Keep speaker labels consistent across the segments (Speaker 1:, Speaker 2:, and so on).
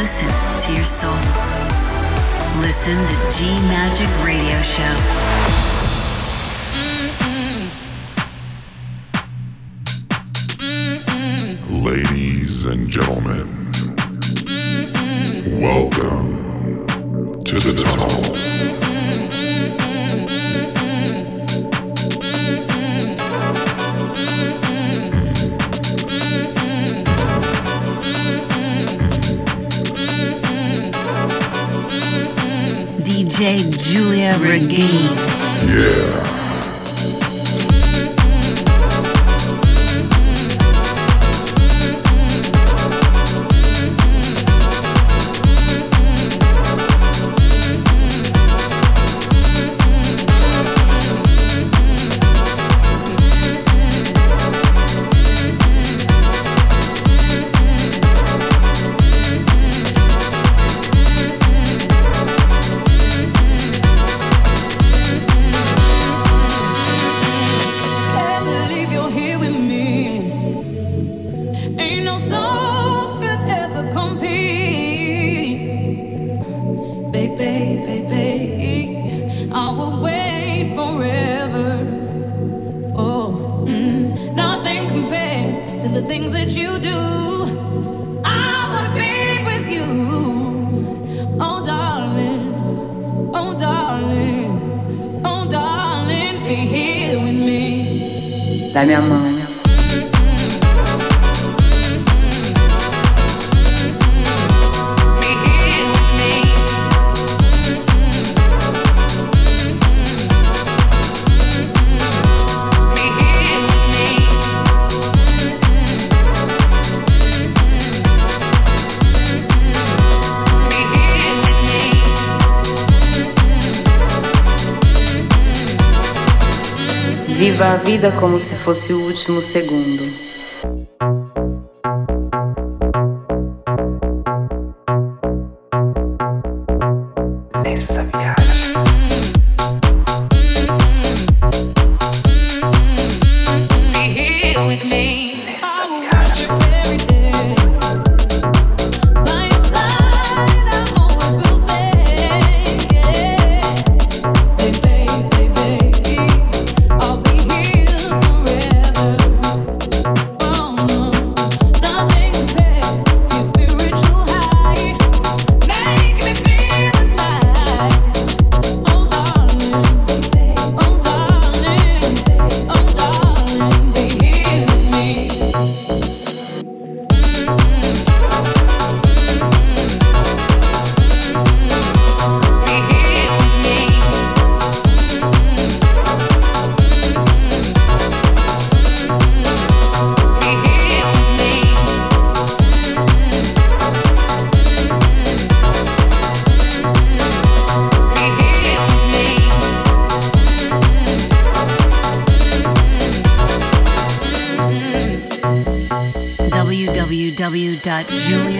Speaker 1: Listen to your soul. Listen to G Magic Radio Show.
Speaker 2: Ladies and gentlemen, welcome to the tunnel.
Speaker 1: DJ Giulia Regain.
Speaker 2: Yeah.
Speaker 3: 白
Speaker 4: 面吗？Vida como se fosse o último segundo.
Speaker 5: www.giuliaregain.com.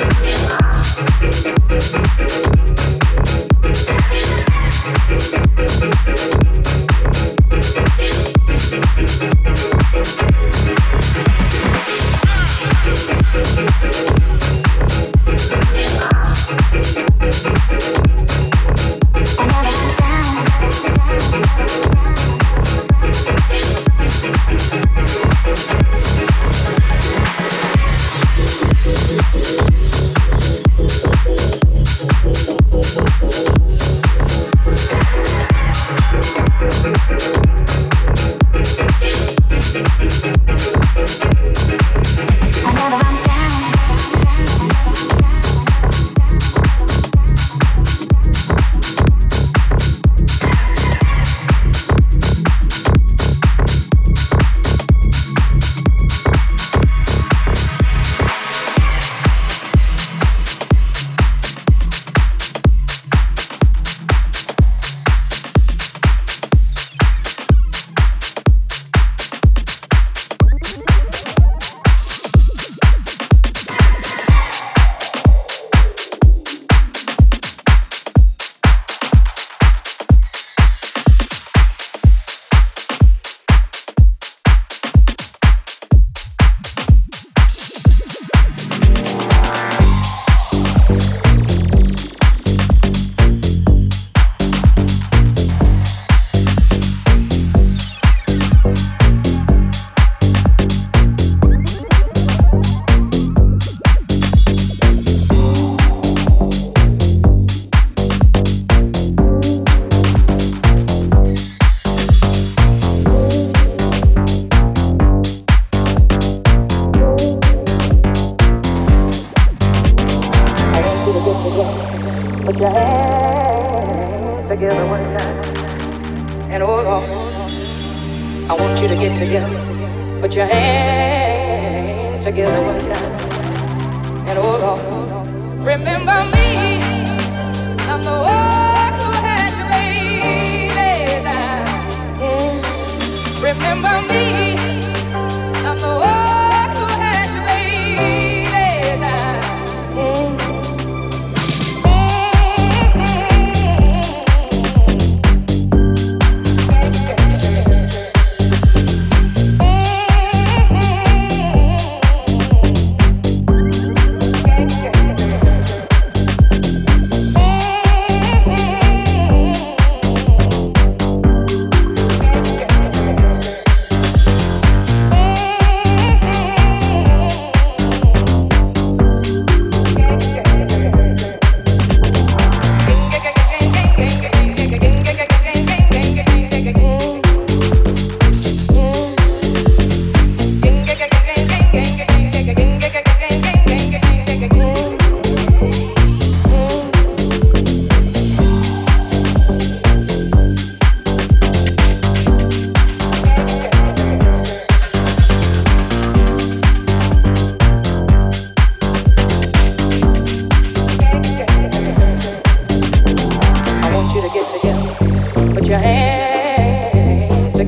Speaker 5: Thank you.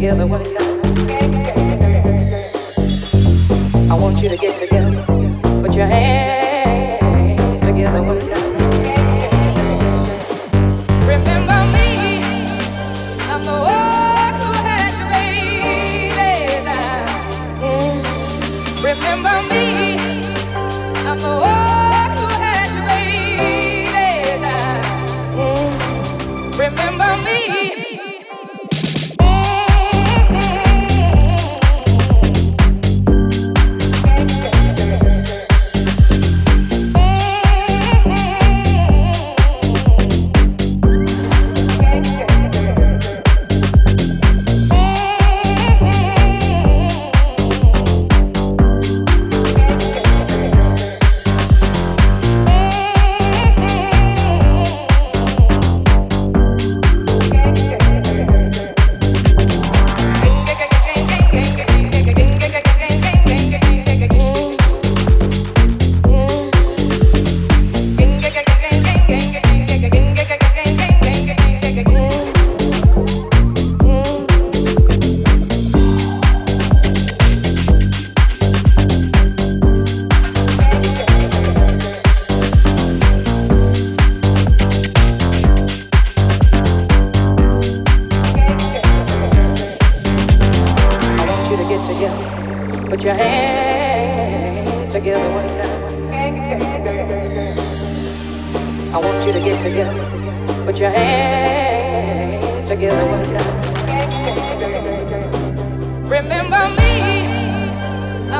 Speaker 5: together. I want you to get together. Put your hands.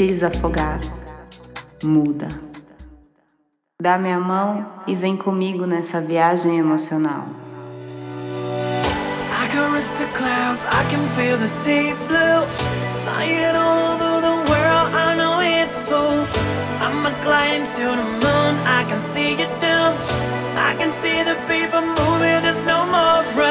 Speaker 4: sentires afogar, muda. Dá minha mão e vem comigo nessa viagem emocional.
Speaker 6: I can risk the clouds, I can feel the deep blue. Flying all over the world, I know it's full. I'm a gliding to the moon, I can see you down. I can see the people moving, there's no more rooms.